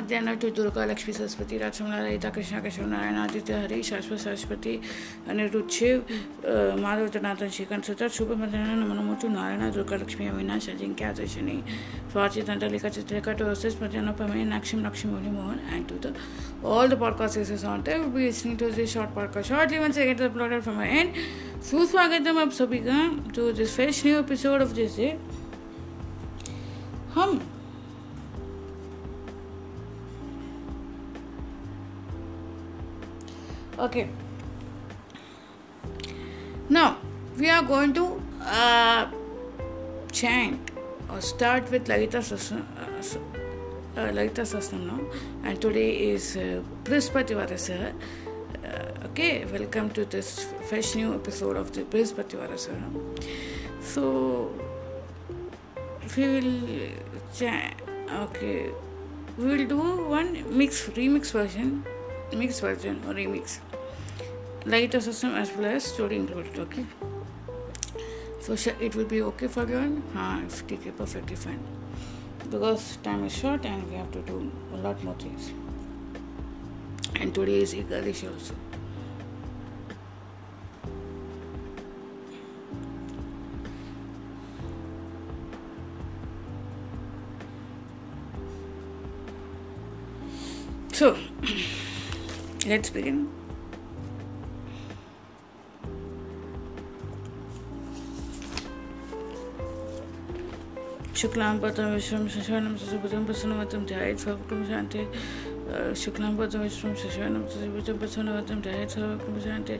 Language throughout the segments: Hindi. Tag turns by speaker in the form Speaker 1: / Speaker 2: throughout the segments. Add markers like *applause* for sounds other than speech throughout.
Speaker 1: मध्यान टू दुर्गा लक्ष्मी सरस्वती राजसमला रहिता कृष्ण कृष्ण नारायण आदित्य हरि, शाश्वत सरस्वती रुचिव माधव जनातन श्रीकंठ सुतर शुभ मध्यान्ह नमनमोचु नारायण, दुर्गा लक्ष्मी, अविनाश, अजिंक्य आदर्शनी स्वाचित अंडलिका चित्रिका टोसेस मध्यान्ह Pammi नक्षिम Lakshmi Muni Mohan and to the all the podcast on short podcast shortly one second uploaded from my end सुस्वागत है आप सभी का to this fresh new episode of जैसे हम Okay. Now we are going to uh, chant or start with Lalita Sasnam, uh, uh, and today is uh, Brihaspati Varasa. Uh, okay, welcome to this fresh new episode of the Brihaspati Varasa. So we will chant. Okay, we will do one mix remix version, mix version or remix. Light system as well as story included okay? So it will be okay for you huh, it's okay perfectly fine. Because time is short and we have to do a lot more things. And today is Ekadashi also. So *clears throat* let's begin. शुक्लांपदं विश्वं शशवनं सुभुजं प्रसन्नवतं ध्यायेत् सर्वक्रम शान्ते शुक्लांपदं विश्वं शशवनं सुभुजं प्रसन्नवतं ध्यायेत् सर्वक्रम शान्ते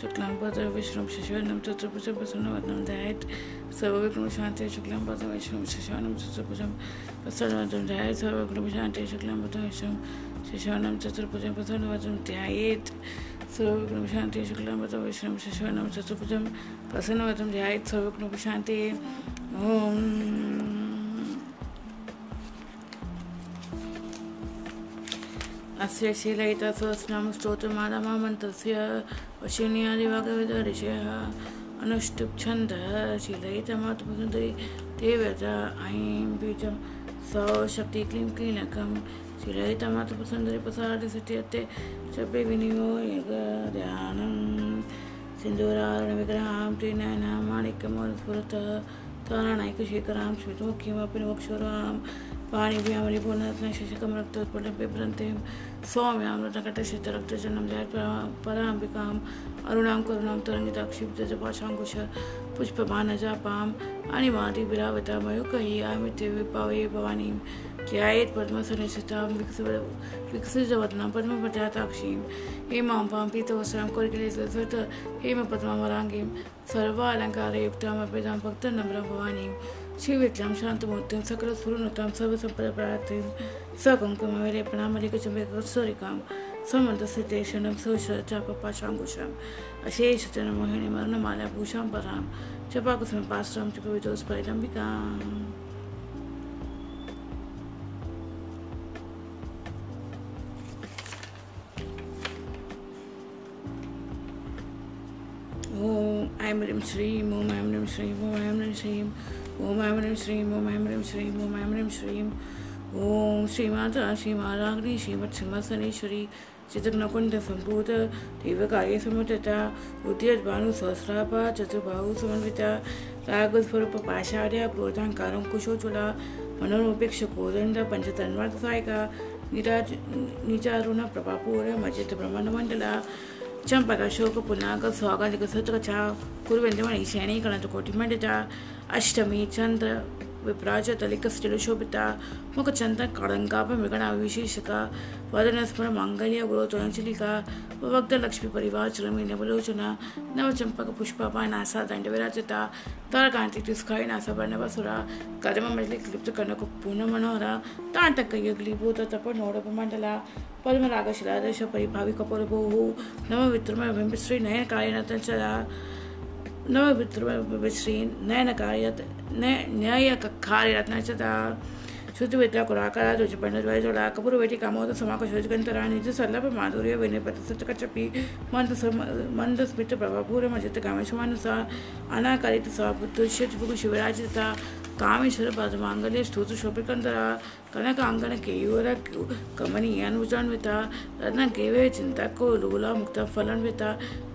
Speaker 1: शुक्लांपदं विश्वं शशवनं चतुर्भुजं प्रसन्नवतं ध्यायेत् सर्वविक्रम शान्ते शुक्लांपदं विश्वं शशवनं चतुर्भुजं प्रसन्नवतं ध्यायेत् सर्वक्रम शान्ते शुक्लांपदं विश्वं शशवनं चतुर्भुजं प्रसन्नवतं ध्यायेत् सर्वविक्रम शान्ते शुक्लांपदं विश्वं शशवनं चतुर्भुजं प्रसन्नवतं ध्यायेत् सर्वविक्रम शान्ते ॐ अस्य शीलयिता स्वस्नाम स्तोत्रमालामामन्तस्य वशिन्यादिवागविदऋषयः अनुष्टुप्छन्दः शीलयितमातुपुसुन्दरी देवता ऐं बीजं सौ शक्ति क्लीं क्लीनकं शीलयितमातुपुसुन्दरी प्रसादि सत्यते शब्दे विनियोगध्यानं सिन्दूरारणविग्रहां, त्रिनयनां माणिक्यमोरस्फुरतः ताराणैकशेखरां स्मितमुखीमपि वक्षुरां शशिकं रक्तोत्पलं बिभ्रन्तीं सौम्यां रत्नकटशितरक्तजनं जयत् पराम्बिकाम् अरुणां करुणां तरङ्गिताक्षिप्तजपाशाङ्कुश पुष्पमानजापाम् अणिमादिविरावता मयूकय्यामित्य विपावये भवानीं। ध्यायेत् पद्मसनिशितां विकस विकसितवदनां पद्मपटाताक्षीं हेमाम्पां पीतवस्त्रां कोरिकलेसृत हेमपद्मावराङ्गीं सर्वालङ्कारयुक्तामपितां भक्तनम्रं भवानीं। श्रीविद्यां शान्तमूर्तिं सकलस्फुरनुतां सर्वसम्पदपरात्रीं सकुङ्कुमविलेपणामलिकचम्बिकसोरिकां समन्तस्थितेशनं सुश्रचापपाशाङ्कुशम् अशेषजनमोहिनीं वर्णमालाभूषां परां चपाकुसुमपाश्रां च पवितोस्फलितम्बिकाम् ॐ ऐं ह्रीं श्रीं ॐ ऐं ह्रीं श्रीं ॐ ऐं ह्रीं श्रीं ॐ ऐं ह्रीं श्रीं ॐ ऐं ह्रीं श्रीं ॐ ऐं ह्रीं श्रीं। ॐ श्रीमाता श्रीमाराग्नि श्रीमत्सिंहसनेश्वरी चित्रनकुण्डसम्भूत देवकार्यसमुदिता उद्यद्भानुसहस्रापा चतुर्बाहु समन्विता रागस्वरूपपाषाढ्या क्रोधाङ्कारं कुशोचुला, मनोरूपेक्ष कोदण्ड पञ्चतन्वार्थसायिका निराज निचारुण प्रभापूर मजित ब्रह्माण्डमण्डला, चंपका शोक पुनाक स्वागत सतकचा कुर्वेन्द्रमणि श्रेणी कणतकोटिमण्डिता अष्टमी चन्द्र विप्राज तलिकस्टिलशोभिता मुखचन्द्र कळङ्काप मृगणा विशेषका वदनस्मर माङ्गल्य गुरो तुलञ्चलिका वक्त लक्ष्मी, परिवार चलमी नवलोचना नवचम्पक पुष्पा नासा दण्डविराजिता तारकान्ति तिस्खाय नासा वर्णवसुरा कदममजलि क्लिप्त कनक, पूर्ण, मनोहरा परिभावि कपोलभोः नम विद्रुम बिम्बश्री नयनकायनतचला नवविद्रुमश्री नयनकार्यत न्यायकार्यरत्नचता शुद्धविद्या कुराकरा दुजपण्डद्वयजोला कपूरवेटी कामोद समाकशोजगन्तरा नवविश्री नयन कार्य न्याय कार्यरत्न सदा शुचिवेता कुराकारा दुचपण्डद्वयजोला कपुरवेटि कामोद समाक शोचगंतरा निज सल्लभ माधुर्य विनिपत सचकचपि मंद मंदस्मित प्रभापूरमजित कामेशमान सा अनाकरित सा बुद्धुष्य शिवराजित सा कामीश्वरपदमाङ्गल्ये स्तुतुशोभिकन्दरा कनकाङ्गनकेयूरक्यु कमनीयानुजान्विता रत्नकेवे चिन्ताकोलूलामुक्तं फलन्विता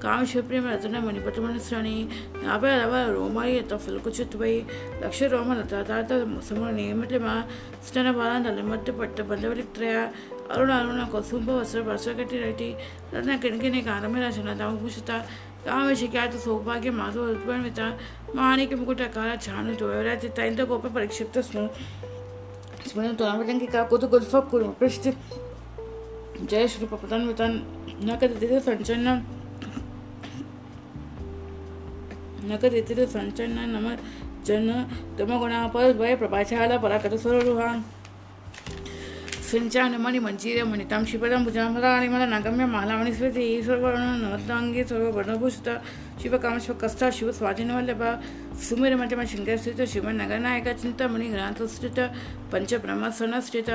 Speaker 1: कामेश्वरप्रेम रतनमणिपटमणिश्रणी नाभरव रोमायि यत फलकुचित्वै लक्षरोमलतातार्थ समनियमितम स्तनबाला नलिमट्टपट्टबन्धवलित्रया अरुण अरुण कौसुम्भ वस्त्र वर्षकटि रटि। रत्न किणकिने कानमेरा शनदामुभूषिता कामेशिख्यात सौभाग्य माधुर्वन्विता ಸೌಭಾಗ್ಯ ಮಾಧು ಉದ್ಭವಿತ ಮಾಣಿಕ್ಯ ಮುಕುಟಕಾರ ಚಾನು ತೋಯವರಾತಿತ್ತ ಇಂಥ ಗೋಪ ಪರಿಕ್ಷಿಪ್ತ ಸ್ಮೃ ಸ್ಮರಣ ತೋರಾಮಟಂಕಿಕ ಕುತು ಗುಲ್ಫ ಕುರು ಪೃಷ್ಠ जय श्री पपतन वितन न कथित संचन्न न कथित संचन्न नम जन तम गुणा पर द्वय प्रभाशाला पराकट स्वरूहा सिंचानमणि मञ्जीरमणितां शिवदं भुजामराणिमल नगम्य मालामणि स्मृति सर्वर्णनवद्दाङ्गी सर्ववर्णभूषित शिवकामश्वकस्था शिवस्वाधीनवल्लभ सुमिरमध्यम शृङ्गस्थित शिवनगरनायक चिन्तामणि ग्रान्तस्थित पञ्चब्रह्मसनस्थित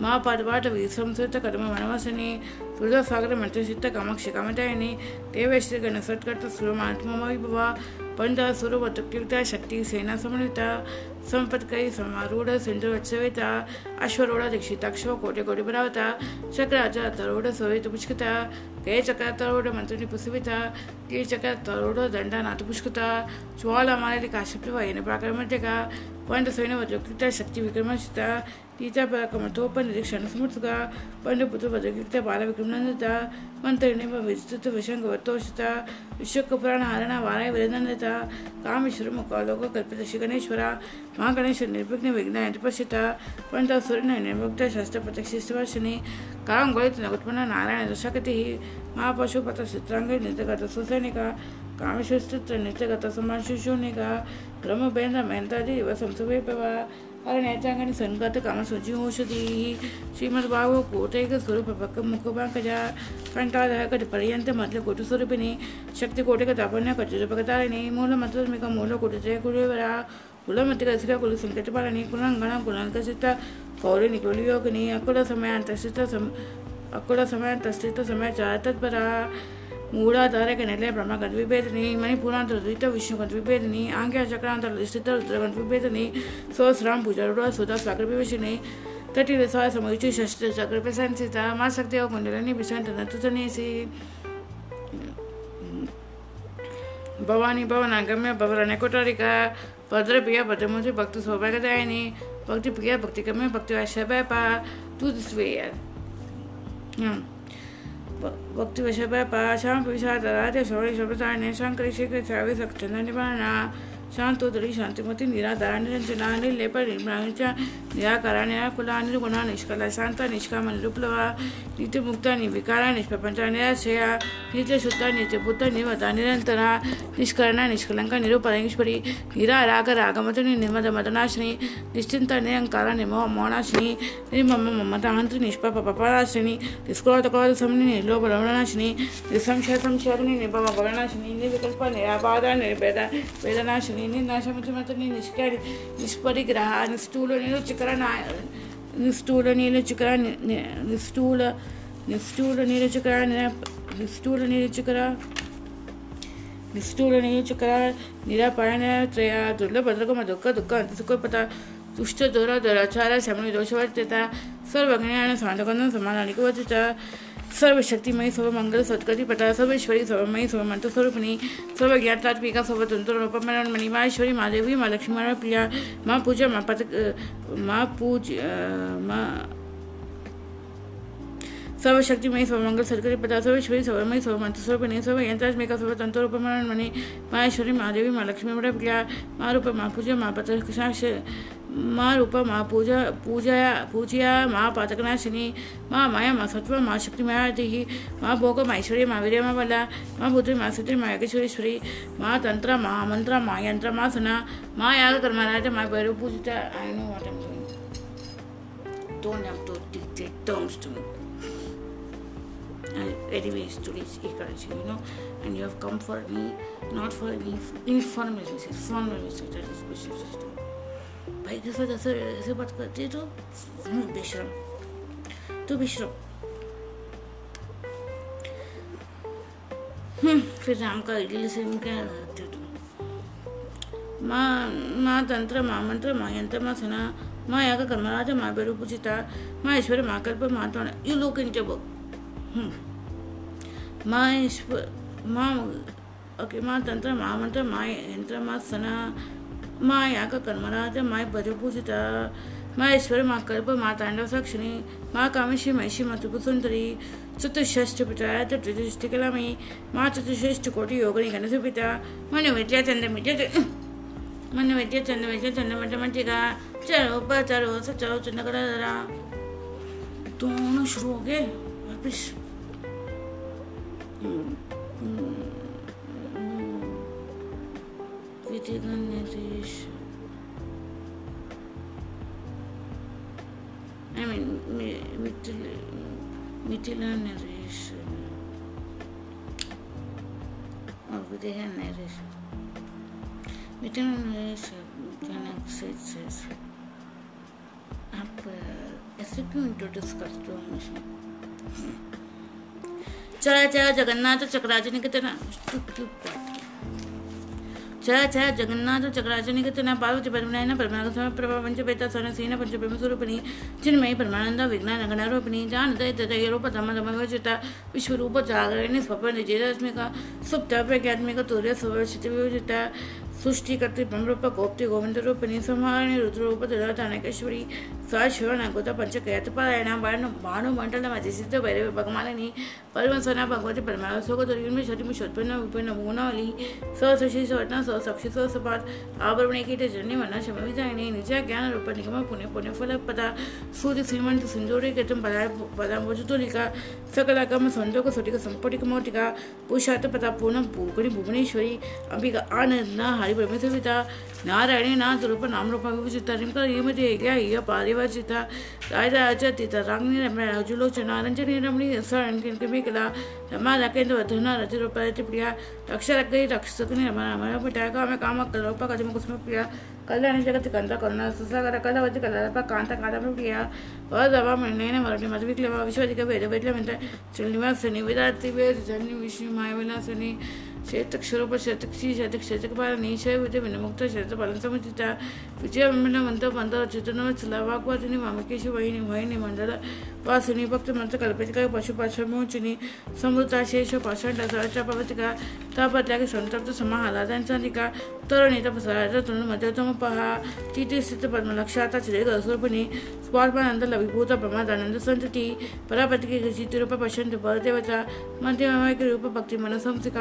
Speaker 1: महापादपाठ विसंस्कृत कर्मवनवसने सुरसागर मंत्रसिद्ध कामाक्षि कामदायिनी देवेश्री गणसत्कर्त सुरमात्मविभवा ಬಂದ ಶಕ್ತಿ ಸೇನಾ ಸಮನ್ವಿತ ಸಂಪತ್ಕೈ ಸಮಾರೂಢ ಸಿಂಧು ರಚವಿತ ಅಶ್ವರೂಢ ದೀಕ್ಷಿತಾಕ್ಷವ ಕೋಟೆ ಗೋಡಿ ಬರಾವತ ಚಕ್ರಾಜ ತರೋಢ ಸೋಯಿತ ಪುಷ್ಕೃತ ಕೇ ಚಕ್ರ ತರೋಢ ಮಂತ್ರಿನಿ ಪುಸುವಿತ ಕೀ ಚಕ್ರ ತರೋಢ ದಂಡ ನಾಥ ಪುಷ್ಕೃತ ಜ್ವಾಲ ಮಾಲಿ ಕಾಶ್ಯಪ್ತಿ ವಯನ ಪ್ರಾಕರಮಂತ್ಯಕ ಬಂದ ಸೈನ್ಯ ವಜಕೃತ ಶಕ್ತಿ ವಿಕ್ರಮಶಿತ शक्ति विक्रमशिता तिचा पराक्रमतोपनिरीक्षण समर्थका पंडपुत्र वदकीर्त बालविक्रमनंदता मंत्रिणी विस्तृत विशंगवतोषिता विश्वकपुराण हारण वाराय विरनंदता कामेश्वर मुखालोक कल्पित श्री गणेश्वरा महागणेश निर्विघ्न विघ्न तपस्यता पंडासुर निर्मुक्त शास्त्र प्रत्यक्षिस्तवासिनी कांगोळित नगोत्पन्न नारायण दशकति महापशुपत चित्रांग निर्गत सुसैनिका कामेश्वर नित्यगत समाशुशूनिका ब्रह्मबेंद्र मेहंतादी व संसवेपवा अरण्याचांगणी అగనేతాంగని సన్గత కమ శుచి ఓషధీ శ్రీమద్భావ కోటైక స్వరూప పక్క ముఖపాంకజ కంఠాధ కటి పర్యంత మధ్య కొట్టు స్వరూపిణి శక్తి కోటైక తపన్య కట్టుపకతారిణి మూల మత్మిక మూల కుటుజయ కుడివరా కులమతికసిక కుల సంకటపాలని కులంగణ కులంకసిత కౌలిని కులియోగిని అకుల సమయ అంతస్థిత అకుల సమయ అంతస్థిత సమయ చాతత్పరా ನೆಲೆ ಬ್ರಹ್ಮ ಗದ್ವಿಭೇದನಿ ಮಣಿಪುರಾಂತ ದ್ವಿತ ವಿಷ್ಣು ಗದ್ವಿಭೇದನಿ ಆಂಗ್ಯ ಚಕ್ರಾಂತ ಸ್ಥಿತ ರುದ್ರ ಗದ್ವಿಭೇದನಿ ಸೋಸ್ರಾಮ್ ಪೂಜಾರುಡ ಸುಧಾ ಸಾಗರ ವಿಭೀಷಣಿ ತಟಿ ರಸ ಸಮಯುಚಿ ಶಸ್ತ್ರ ಚಕ್ರ ಪ್ರಶಂಸಿತ ಮಾಸಕ್ತಿಯ ಕುಂಡಲನಿ ಬಿಸಂತ ನತುತನೇಸಿ ಭವಾನಿ ಭವನಾಗಮ್ಯ ಭವರಣ್ಯ ಕೊಠಾರಿಕಾ ಭದ್ರ ಪ್ರಿಯ ಭದ್ರಮೂರ್ತಿ ಭಕ್ತಿ ಸೌಭಾಗ್ಯದಾಯಿನಿ ಭಕ್ತಿ ಪ್ರಿಯ ಭಕ್ತಿ ಗಮ್ಯ ಭಕ್ತಿ ವಾಶ್ಯ ಬ್ಯಾಪ ತೂ ದಿಸ್ ವೇ ಹ್ಮ್ भक्ति वशभ पाशां पुरुषादराध्य शौर्य శాంతోదరి శాంతిమతి నిరాధారాన్ని రంజనాన్ని లేప నిర్మించ నిరాకారాన్ని కులాన్ని గుణ నిష్కల శాంత నిష్కామ నిరుప్లవ నిత్యముక్త వికార నిష్ప్రపంచ నిరాశయ నిత్యశుద్ధ నిత్యబుద్ధ నిర్మత నిరంతర నిష్కరణ నిష్కలంక నిరుపరంగేశ్వరి నిరారాగ రాగమతిని నిర్మద మదనాశిని నిశ్చింత నిరంకార నిర్మో మోనాశిని నిర్మమ మమతాంత్రి నిష్పప పపరాశిని నిష్కృత కోద సమని నిర్లోపరమణాశిని నిస్సంశయ సంశయని నిర్మమ భవనాశిని నిర్వికల్ప నిరాపాద నిర్భేద వేదనాశిని నేను నాశ మంచి మాత్రం నేను నిష్కాడి నిష్పరిగ్రహ నిష్ఠూల నేను చికర నిష్ఠూల నేను చికర నిష్ఠూల నిష్ఠూల నేను చికర నిష్ఠూల నేను చికర निष्ठूर निचुकर निरापण त्रया, दुर्लभ दुर्गम दुःख दुःख अंतसुखपत दुष्ट दूर, दुराचार शमणी दोषवर्जिता सर्वज्ञान, साधकन समानानिकवर्जिता सर्वशक्तिमयी सर्व मंगल सत्कति पटा सर्वेश्वरी सर्वमयी सर्व मंत्र स्वरूपिणी सर्व ज्ञातात्मिका सर्व तंत्र रूपमरण मणि, माँ ईश्वरी, माँ देवी, माँ लक्ष्मी, माँ प्रिया, माँ पूजा, माँ पत माँ पूज माँ सर्वशक्तिमयी सर्वमंगल सत्करि पदा सर्वेश्वरी सर्वमयी सर्वमंत्र स्वरूपिणी सर्व यंत्रात्मिका सर्व तंत्र रूपमरण मणि, माँ ईश्वरी, माँ देवी, माँ लक्ष्मी, माँ प्रिया, माँ रूप, माँ पूजा, माँ पत माँ माँ पूजा पूजा पूजया माँ पातकनाशिनी माँ माया माँ सत्व माँ शक्ति माया देही माँ भोग माँ ऐश्वर्य माँ वीर्य माँ बला माँ पुत्री माँ सत्री माँ योगेश्वरीश्वरी माँ तंत्र माँ मंत्र माँ यंत्र माँ सना माँ याग कर्मराज माँ भैरव पूजिता I know what I'm doing. Don't have to dictate terms. Uh, anyways, today's Ekadashi, you know, and you have come for me, not for any informal message, formal message that is special system. भाई के साथ ऐसे ऐसे बात करती है जो बेशरम तो हम्म, बेशरम तो हम्म, फिर राम का इडली से क्या रहते तुम माँ माँ तंत्र, माँ मंत्र, माँ यंत्र, माँ सेना, माँ यहाँ का कर्मराज, माँ बेरूपुचिता माँ ईश्वर, माँ कल्प, माँ त्वण यू लोक इन जब हम्म। माँ ईश्वर माँ, ओके, माँ तंत्र, माँ मंत्र, माँ यंत्र, माँ सेना మా యాగ కర్మరాజ మా బెరు పూజిత మా ఈశ్వర మా కల్ప మా తాండవ సాక్షిని మా కామేశి మహిషి మా త్రిపుసుందరి చతుషష్ఠ పిత చతుష్టికలమి మా చతుషష్ఠ కోటి యోగిని గణసు పిత మన విద్యా చంద్ర విద్య మన విద్య చంద్ర విద్య చంద్ర మంచి మంచిగా चलो ऊपर चलो सब चलो चंदा करा जरा दोनों शुरू हो गए वापिस विधिगण निर्देश I mean, मिथिला नरेश और विदेह नरेश मिथिला नरेश जनक से आप ऐसे क्यों इंट्रोड्यूस करते हो हमेशा चला चला जगन्नाथ चक्राजनी के तरह समय प्रभा पंच पेता सन सीन, पंच ब्रह्म स्वरूपिणी, चिन्मयी परमानंद विज्ञान गणारोपिणी जान दय तय रूप धम धम विजिता विश्व रूप जागरणी, स्वप्न निजेदात्मिका सुप्त प्रज्ञात्मिका तूर्य सुवर्षित विजिता सृष्टि करते ब्रह्मरूप गोप्ति गोविंद रूपिणी, संहारिणी रुद्ररूप ददातानकेश्वरी सा शिवनागोता पंचकयतपारायण बाणु भानुमंडल सिद्ध भैरव भगवानी परमसना भगवती परमात्मा सोगोदरी शति शोत्पन्न विपन्न भुवनावली स शशि सवर्ण साक्षी सपात आवरण कीट जन्य मन शमविजायिनी निज ज्ञान रूप निगम पुण्य पुण्य फल पदा सूर्य श्रीमंत सिंधूरी गतम पदा पदाम्बुजुतुलिका सकलागम संजोग सुटिक संपटिक मोटिका पुषात पदा पूर्णम भूगुणी भुवनेश्वरी अंबिका आनंद हरि परमेश्वरिता नारायणी नाथ रूप नाम रूप विभूषिता गया इय पारिवाचिता राजराजतिता रांगनी रमण राजुलोचना रंजनी रमणी सरण किनकिमिकला रमा राकेंद्र वधना रज रूप प्रिया रक्ष रगई रक्षकनी रमण रमण पिटाय काम काम कलोप कदम, कुसुम, प्रिया, कल्याणी, जगत कंद करुणा, सुसागर कलवति कलरप कांत कादम प्रिया वदवा मृणेन मरणि मधुविक्लव विश्वदिक वेद वेदलमित श्रीनिवासनि ಶೇತಕ್ ಸ್ವರೂಪ ಶತಕ್ ಶ್ರೀ ಶತಕ್ ಶತಕಪಾಲ ನೀಶಯ ವಿಜಯ ವಿನಮುಕ್ತ ಶತ ಫಲಸಮಚಿತ ವಿಜಯ ಮಂತ ಮಂದರ ಚೇತನ ಚಲವಾಗ್ವಾಚಿನಿ ಮಮಕೇಶ ವಹಿನಿ ವಹಿನಿ ಮಂಡಲ ವಾಸಿನಿ ಭಕ್ತ ಮಂತ ಕಲ್ಪಿತಿಕ ಪಶು ಪಶಮೋಚಿನಿ ಸಮೃತ ಶೇಷ ಪಾಷಂಡ ಸಹಚ ಪವತಿಕ ತಾಪತ್ಯಾಗ ಸಂತಪ್ತ ಸಮಹಾಲಾದಂಚಾನಿಕ ತರಣಿ ತಪಸರಾಜ ತುಣು ಮಧ್ಯತಮ ಪಹ ಚೀಟಿ ಸ್ಥಿತ ಪದ್ಮಲಕ್ಷಾತ ಚಿರೇಗ ಸ್ವರೂಪಿಣಿ ಸ್ವಾತ್ಮಾನಂದ ಲವಿಭೂತ ಪ್ರಮಾದಾನಂದ ಸಂತತಿ ಪರಾಪತಿಗೆ ಚೀತಿರೂಪ ಪಶ್ಯಂತ ಪರದೇವತ ಮಧ್ಯಮೈಕ ರೂಪ ಭಕ್ತಿ ಮನಸಂಸಿಕ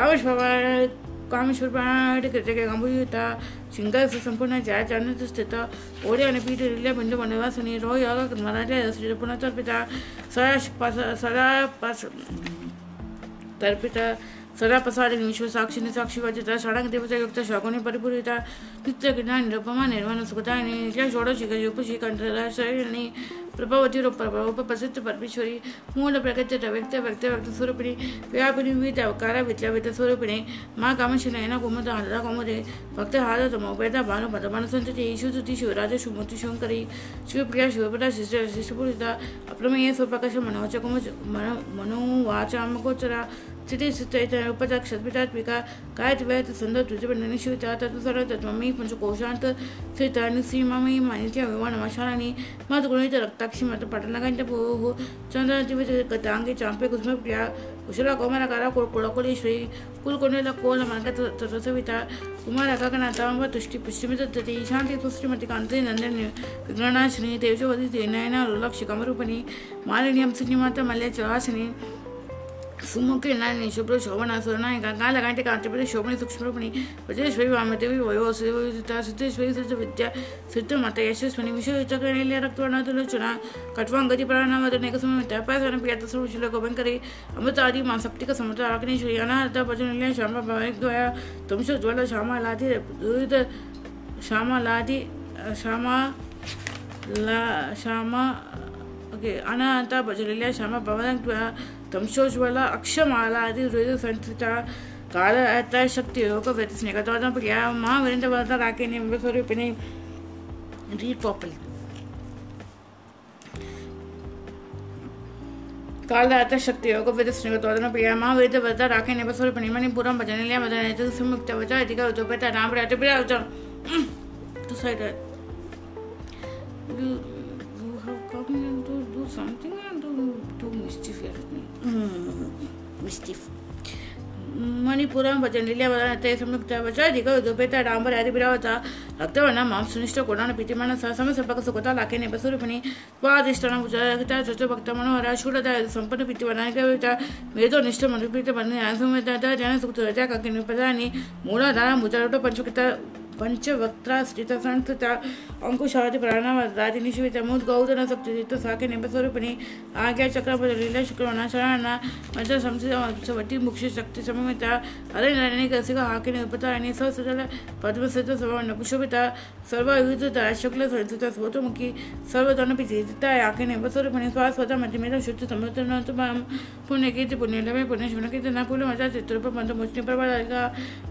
Speaker 1: कामेश्वर कामेश्वर प्राण कृत्य गंभीरता सिंगल से संपूर्ण जय चरण स्थित ओडे आणि पीठ रिल्या बंधू वनवासनी रो योग मराठे श्री पुनर्पिता सदा सदा तर्पिता सदा प्रसादिनी विश्व साक्षिणी साक्षी वाचिता षडांग देवता शाकुनी परिपूरिता नित्य किरणा निरुपमा निर्वाण सुखदायिनी नित्या षोडशिक युपशी कंठराशयिणी प्रभावती प्रभाव प्रसिद्ध, परमेश्वरी, मूल प्रगती व्यक्त व्यक्त व्यक्त, स्वरूपिणी व्यापिनी विविध अवकार विद्या विद्या, स्वरूपिणी, मा कामशी नयना कुमुद हालदा कुमुदे, भक्त हाल तमो, वेदा भानु पदमान संतती ईशुतुती शिवराज शिवमूर्ती शंकरी, शिवप्रिया शिवपदा शिष्य शिष्यपूरिता अप्रमेय, स्वप्रकाश, मनोवाच कुमुज मनोवाचामगोचरा स्थिति स्थित उपचाक्षत्पितात्मिका कायत वैत संदर तुझबंधनी शिवता तत्सर तत्ममी पंचकोशांत स्थितानि श्रीममी मानित्य विमानमशालानि मधुगुणित रक्ताक्षि मत पटनगंट भूः चंद्रजीवित गतांगे चांपे, कुसुम, प्रिया, कुशला कोमलकारा कुलकुलेश्वरी कुलकुंडल, कोल मनक तत्सविता कुमार गगनाथांब तुष्टि पुष्टिमित शांति, पुष्टिमति, कांति, नंदन विघ्नाशिनी तेजोवதி नयना लक्ष्य कमरूपिणी मालिन्यं सिनिमाता चलासिनी शुभ्र शोभना सुरनाय गंगाला गांठी कांतिपति शोभनी सूक्ष्मरूपिणी प्रजेश्वरी वामदेवी, वयो सिद्धेश्वरी सिद्ध विद्या सिद्ध माता यशस्वनी विश्वचक्रणीय रक्तवर्णातुलोचना कट्वांगति प्राणावदनेक समय पैसन पियात सर्वशिल गोबंकरी अमृतादि माँ सप्तिक समृत अनाहत भजन श्यामा भविक द्वया तुमशो ज्वल श्यामा लाधि दुरित श्यामा श्यामा ला, श्यामा, ओके अनाहत भजन श्यामा ವಂಶೋಜ್ವಲ ಅಕ್ಷಮಾಲಾದಿ ಋದು ಸಂಸ್ಥಿತ ಕಾಲ ಅತ ಶಕ್ತಿ ಯೋಗ ವ್ಯತಿ ಸ್ನೇಹತವಾದ ಪ್ರಿಯ ಮಹಾವೀರೇಂದ್ರವಾದ ರಾಕಿನಿ ಎಂಬ ಸ್ವರೂಪಿನಿ ರೀಡ್ ಪಾಪಲ್ ಕಾಲದಾತ ಶಕ್ತಿ ಯೋಗ ವೇದ ಸ್ನೇಹತೋದನ ಪ್ರಿಯ ಮಹಾವೇದ ವದ ರಾಕೆ ನೆಬಸರು ಪಣಿಮಣಿ ಪುರಂ ಭಜನಲಿಯ ಮದನ ಸುಮುಕ್ತ ವಚ ಅಧಿಕ ಉಪೇತ ರಾಮ ರಾಜ ಪ್ರಿಯ ವಚ to side you you have come to do something positif. मणिपुरम वचन लिहिल्यावर ते संयुक्त वचनाधिक झोपेता डांबर आदिबिरावता रक्तवर्णा माम सुनिष्ट कोणान पीतिमान सह समसंपक सुखता लाखेने बसरूपिणी स्वादिष्टान उजता चतुर्भक्त मनोहरा शूरता संपन्न पीतिवाना कविता मेधो निष्ठ मनुपीत बंधन सुमिता जन सुख काकिनी पदानी मूलाधारा मुजारोट पंचकिता पञ्चवक्त्राश्रितसंस्थिता अङ्कुशादिप्राणावदादिनिशिवितमुद्गौतनसप्तसाकिनिपस्वरूपिणि आज्ञाचक्रपदलीला शुक्रवणाशराण मज्जसंसितवटी मुक्षिशक्तिसममिता अरण्यकसिका हाकिनि उपतारिणि ससुजल पद्मसितसवर्णपुषुभिता सर्वायुधता शुक्लसंस्थिता स्वतुमुखी सर्वतनपि चेतिता याकिनिपस्वरूपिणि स्वास्वतमतिमित शुद्धसमृतनतु पुण्यकीर्ति पुण्यलमे पुण्यशुनकीर्ति न पुलमजा चित्रूपबन्धुमुष्णिप्रबलगा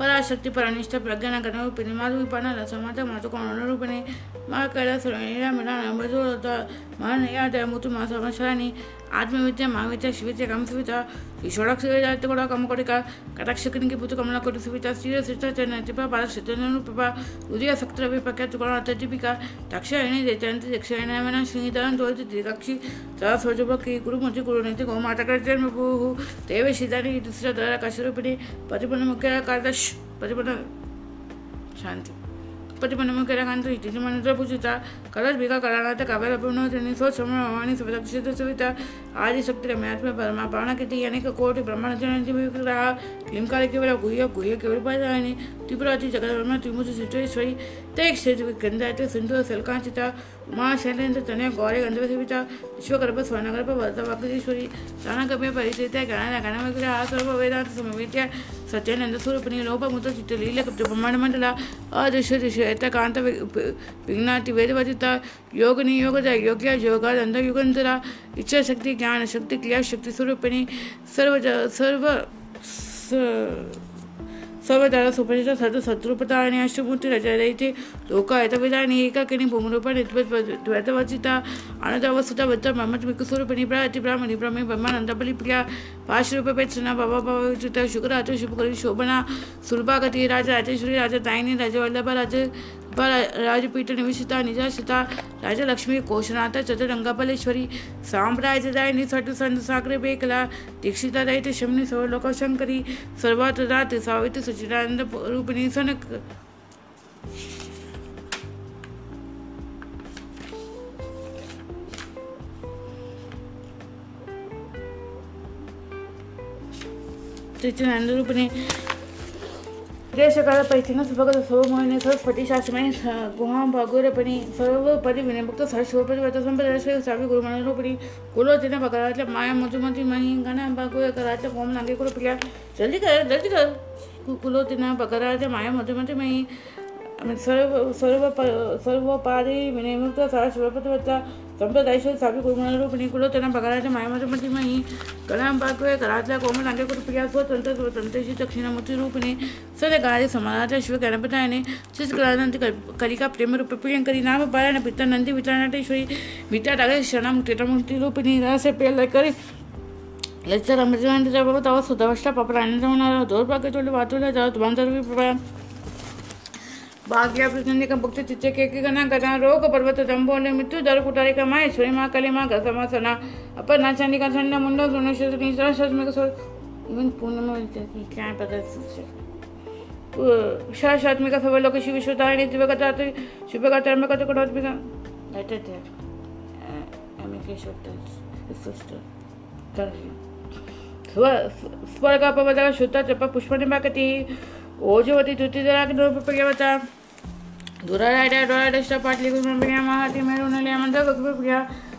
Speaker 1: पराशक्ति, परानिष्ठ, प्रज्ञा करणे रूपिणी माधुपणाला समाज मातो कोण रूपिणे मा कैलास मिळाला मृदू होता मान या त्या मुतुमा समशानी ಆತ್ಮವಿದ್ಯೆ ಮಾವಿದ್ಯೆ ಶಿವಿದ್ಯೆ ಕಾಮಸುವಿತ ಈಶ್ವರ ಕ್ಷೇತ್ರ ಕಮಕೋಟಿಕ ಕಟಾಕ್ಷಕನಿಗೆ ಭೂತು ಕಮಲ ಕೊಟ್ಟು ಸುವಿತ ಸ್ಥಿರ ಶಿಷ್ಟಾಚರಣ ತಿಪ ಬಾಲ ಶಿತನು ಪಪ ಉದಯ ಸಕ್ತರ ವಿಪಕ್ಯ ತುಗಳ ತಜಿಪಿಕ ತಕ್ಷಯಣಿ ದೈತ್ಯಂತ ದಕ್ಷಿಣವನ ಶ್ರೀಧರಂ ತೋರಿತು ತ್ರಿಕಕ್ಷಿ ಸದಾ ಸೋಜುಭ ಕಿ ಗುರು ಮುಜಿ ಗುರು ನಿತ್ಯ ಗೋ ಮಾತಕರ್ಜನ್ ಭೂ ದೇವೇ ಶಿಧಾನಿ ದುಸ್ರ ದರ ಕಶರೂಪಿಣಿ ಪರಿಪೂರ್ಣ ಮುಖ್ಯ ಕಾರ್ದಶ್ ಪರಿಪೂರ್ಣ ಶಾಂತಿ प्रतिपन्नमुखेरकान्त इति मनोद्रपूजिता कलश भिका कलानाथ काव्य पूर्णवतिनी सो समरमाणि सुभदक्षित सुविता आदिशक्तिरम्यात्म परमा प्राणकृति अनेक कोटि ब्रह्मांड विग्रह क्लींकाल केवल गुह्य गुह्य केवल त्रिपुराति जगद्ब्रह्म त्रिमुति सिद्धेश्वरी ते क्षेत्र गंधाते सिंधु, सलकांचिता, उमा शैलेन्द्र, तनय गौरी गंधवसेविता विश्वगर्भ स्वर्णगर्भ वरदवाग्रीश्वरी स्थानगम्य परिचिता गणना गणमग्रह सर्व वेदांत, समवेत्य, सत्यानंद, स्वरूपिणी लोपमुत चित्त, लील ब्रह्मांड, मंडल अदृश्य दृश्य कांत विघ्नाति वेदवदिता योग नियोग योग्य, योगा अंध युगंतरा इच्छा शक्ति ज्ञान शक्ति क्रिया शक्ति स्वरूपिणी सर्व सर्व सर्व दारा सोपायच्या सर्व सत्रुपता आणि अष्टमूर्ती रजा द्यायची. ऐतविधानी एकाकिनी भूमरूप द्वैतवचिता आनंदावस्थिता वृत्त ब्रह्मत्मिक स्वरूपिणी प्राति ब्राह्मणी ब्रह्मी बलिप्रिया पाशरूपेक्षणा बाबा भावयुत शुक्राच शुभकरी शोभना सुलभागती राजा राजेश्वरी राजा ताईनी राजा, वल्लभ राजा राजपीठ निविशिता निजाशिता राजलक्ष्मी कोशनाथ चतुरंगाबलेश्वरी साम्राज्यदायिनी सट संत, सागरे बेकला दीक्षिता दैत्य शमनी सर्वलोक शंकरी सर्वात रात सावित्री, सचिदानंद, रूपिणी, सनक सचिदानंद रूपिणी देशकाळ पैथिन सुभगत सोमोहिनी सरस्वती शास्त्रमय गुहां भागोरपणी सर्व परी विनिमुक्त सरस्वती वत संप्रदाय सावी कुलो कुलोतीने भगरातल्या माया मधुमती मही गणा भागो करातल्या कोम नागे कुलो पिल्या जल्दी कर जल्दी कर। कुलोतीने भगरातल्या माया मधुमती मही सर्व सर्व सर्व पारी विनिमुक्त सरस्वती वत संप्रदायश्वर सावी गुरुमनोपणी कुलोतीने भगरातल्या माया मधुमती मही गणा भागो घरातल्या कोम नागे कुलो पिल्या स्वतंत्र स्वतंत्रशी दक्षिणामूर्ती रूपिणी सदगारे समानाच्या शिव गणपतायने चित्रकलानंतर कलिका प्रेमरूप प्रियंकरी नाम पारायण पिता नंदी वितरणाटेश्वरी विद्या टाके क्षणा टीटमूर्ती रूपिणी रहस्य प्रिय करी याच्या सुधावष्टा दौर्भाग्य तोडले वाचवल्या जात बांधवी गना गना रोग पर्वत जंबोले मृत्यु दर कुटारे का माहेश्वरी माँ कली माँ घसमासना अपन नाचानी का ठंडा मुंडा सुनो शस्त्र शस्त्र में इवन पूर्ण में क्या पता शाश्वात्मिका सवलोक शिवशुतारिणी दिवगता शुभगता कर्मगत कुणात्मिका Right there. Uh, स्वर्गापवदः शुद्धा जप पुष्पनिमाकती ओजवती तुतिजराग्नोपयोगता दुराराड्या डोळाडष्ट पाटली गुरुप्रिया महाती मेरुनल्या मंद गगप्रिया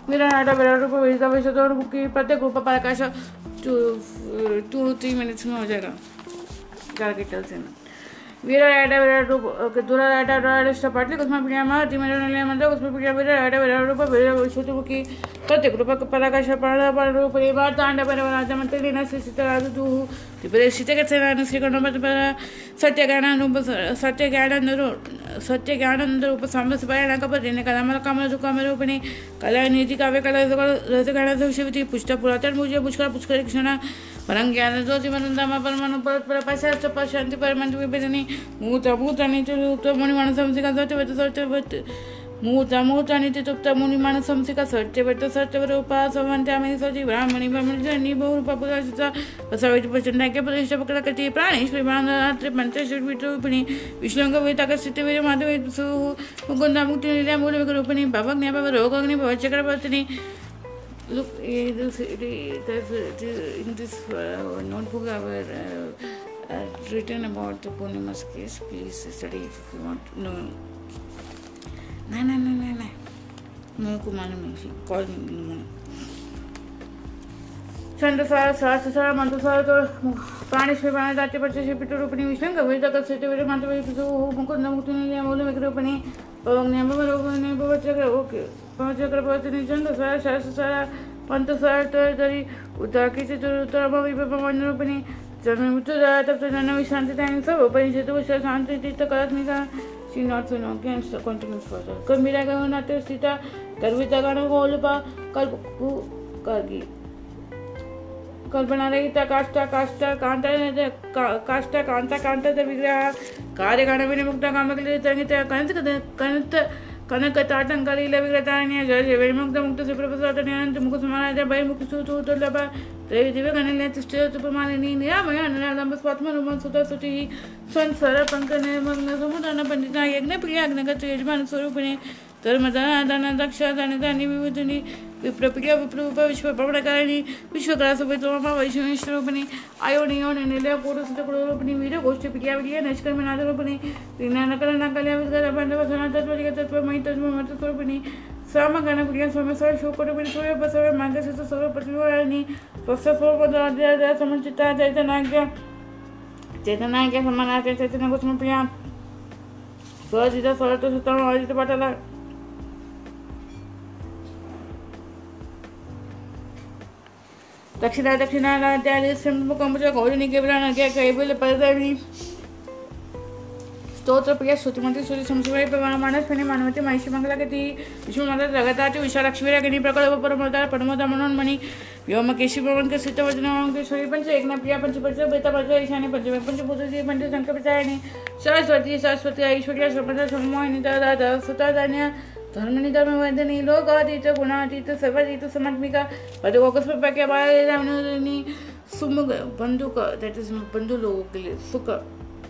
Speaker 1: विरानाटा विरारूप विहिता विशतोर मुखी प्रत्येक रूप प्रकाश टू टू थ्री मिनट्स में हो जाएगा। जाके चल वीरा रायडा वीरा रूप दूरा रायडा रायडा इष्टपाटली कुसुम प्रियामा दिमजनले मतलब उसमें प्रिया वीरा रायडा वीरा रूप वीरा विश्वतु की प्रत्येक रूप पराकाश परण पर रूप परिवार तांडव परिवार मंत्र लीना से सीतराज तू त्रिपदेशित के सेना श्रीकर्ण पर सत्य ज्ञान रूप सत्य ज्ञान सत्य ज्ञान रूप सांबस पायण कपर देने कला मल कामल जो कामल रूपणी कला नीति काव्य कला रस गाण्याचा विषय होती पुष्ट पुरातन मुझे पुष्कळ पुष्कळ क्षणा పరం జ్ఞాన జ్యోతి మనందమ పరమను పర పశాస్త్ర పశాంతి పరమంతి విభజని మూత మూత నిత్య ముని మన సంసిక సత్య వెత సత్య వెత మూత మూత నిత్య తుప్త ముని మన సంసిక సత్య వెత సత్య రూప సవంత్యామి సచి బ్రాహ్మణి బ్రహ్మణి జని బహు పపురాజిత సవిత ప్రచండాక్య ప్రతిష్ట పకలకటి ప్రాణేశ్వరి ప్రాణరాత్రి పంచశ్వరి విటూపిణి విష్ణుంగ వేతక స్థితి వీర మాధవ సు ముకుంద ముక్తి నిలయ మూల రూపిణి భవజ్ఞ భవ రోగగ్ని భవచక్రవర్తిని Look, eh, this, in this uh, notebook I uh, uh, written about the Purnima's case. Please study if you want. No, no, no, no, no, no. No, Kumar, call me in the morning. छंदसार सहस्रसार मंत्रसार तो प्राणेश्वर प्राणदात्य परिचय पितृरूपिणी विष्णु गभीर तक स्थित वीर मंत्र पितु मुकुंद मुक्ति निलय मूल विग्रूपिणी ओम नियम रोपिणी भवचक्र ओके भवचक्र पवतिनी छंदसार सहस्रसार मंत्रसार तरी उदाकी चतुरुत्तर विभवरूपिणी जन्म मृत्यु तब जन्म विश्रांति टाइम सब उपनिषद विषय शांति चित्त कलात्मिका she not so long and continues further. Kambira Gavanata Sita Karvita Gana Holpa Kalpu Kargi. कल्पना रहित काष्ट काष्ट कांत काष्ट कांत कांत विग्रह कार्य गण विनिमुक्त काम के लिए ताटंकलील विग्रतान्य जय विमुक्त मुक्त सुप्रप्रसाद अनंत मुख समानाय भय मुख सुतु दुर्लभ त्रय दिव्य गणले तिष्ठत उपमानिनी निरामय अनलंब स्वात्म रूपं सुत सुति संसर पंक निर्मग्न समुदान पंडिता यज्ञ प्रिय अग्नगत यजमान स्वरूपिणी दान दक्ष दानी, विभूतिनी, विप्रप्रिय विप्ररूप विश्वप्रवणकारिणी विश्वग्रासवित्वमा वैष्णवेश्वरूपिणी आयोनियो निलय पूर्वसिद्धकुलरूपिणी वीर गोष्ठी प्रिया विजय नष्कर्मिनाथरूपिणी विज्ञानकलनाकल्या विद्गत बांधव सनातत्वजिक तत्वमयी तत्वमतस्वरूपिणी सामगणप्रिय, सोमेश्वर, शोकरूपिणी सूर्य बसव मार्गशित स्वस्थ स्वपदाध्याय समुचिता चैतनाज्ञ चैतनाज्ञ समानाच्या चैतन्य गोष्ठप्रिया स्वजित स्वरत सुतम अजित पाटाला दक्षिणा दक्षिणा त्यादी कंबुज गौरिणी केवलान कैबल परदाविनी स्तोत्र प्रिय स्तुतिमंत्री सूर्य संशिवाय मानसपणे मानवती, महिषी मंगलागती विष्णुमाता जगताची विशालक्ष्मीरा गिनी प्रकल्प परमोदार परमोदा म्हणून मणी व्योमकेशी भवन सिद्ध वचनकेश्वरी पंच एकना प्रिया, पंच पंच, बेता, पंच, ईशाने पंचभूतजी पंच संकपितायणी सरस्वती सरस्वती, ऐश्वर्या सुता धान्य धर्मनि धर्मवंदनी लोकातीत, गुणातीत, सर्वातीत समात्मिका पदकोकस्पक्य बाळनी सुमुग बंदुक दॅट इज़ बंधुलोक सुख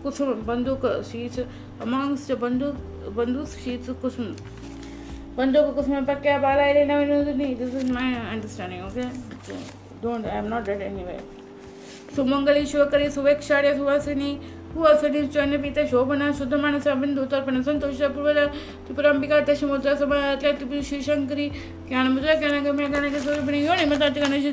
Speaker 1: कुसुम, बंदूक, शीच अमांगस्य बंदूक बंदूक, शीच, कुसुम। बंदूक, कुसुम पक्या बालायले नवीन this is my understanding okay don't I am not read anyway सुमंगली शिवकरी सुवेक्षार्य सुवासिनी भुवासनी चन्नपीता शोभना शुद्ध मानस बिंदू तर्पण संतोष पूर्वज त्रिपुरांबिका दशमुद्रा समातल्या त्रिपुर श्रीशंकरी मताति गणेश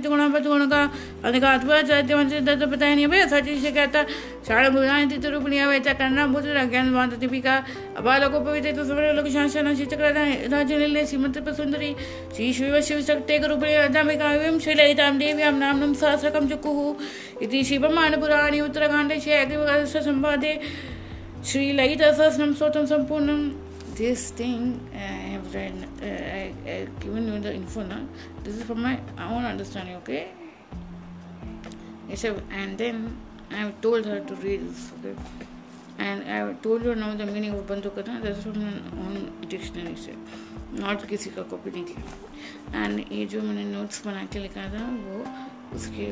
Speaker 1: अनेका कन्ना भूतरा ज्ञान वांत दीपिका अबालकोपविते लोकशासन श्रीचक्र राजनिलय श्रीमंत सुंदरी, श्री शिव शिवशक्ते रूपिणी अदामिका एवं शैलयितां देव्यां नाम्नं सहस्रकं चुकुः इति श्री संवादे। श्री ललित सहस्रम स्रोतम संपूर्ण दिस थिंग गिवन ना this is from my own understanding okay and then I have told her to read told you now the meaning of बंदूक डिक्शनरी से नॉट किसी का कॉपी नहीं किया एंड ये जो मैंने नोट्स बना के लिखा था, वो उसके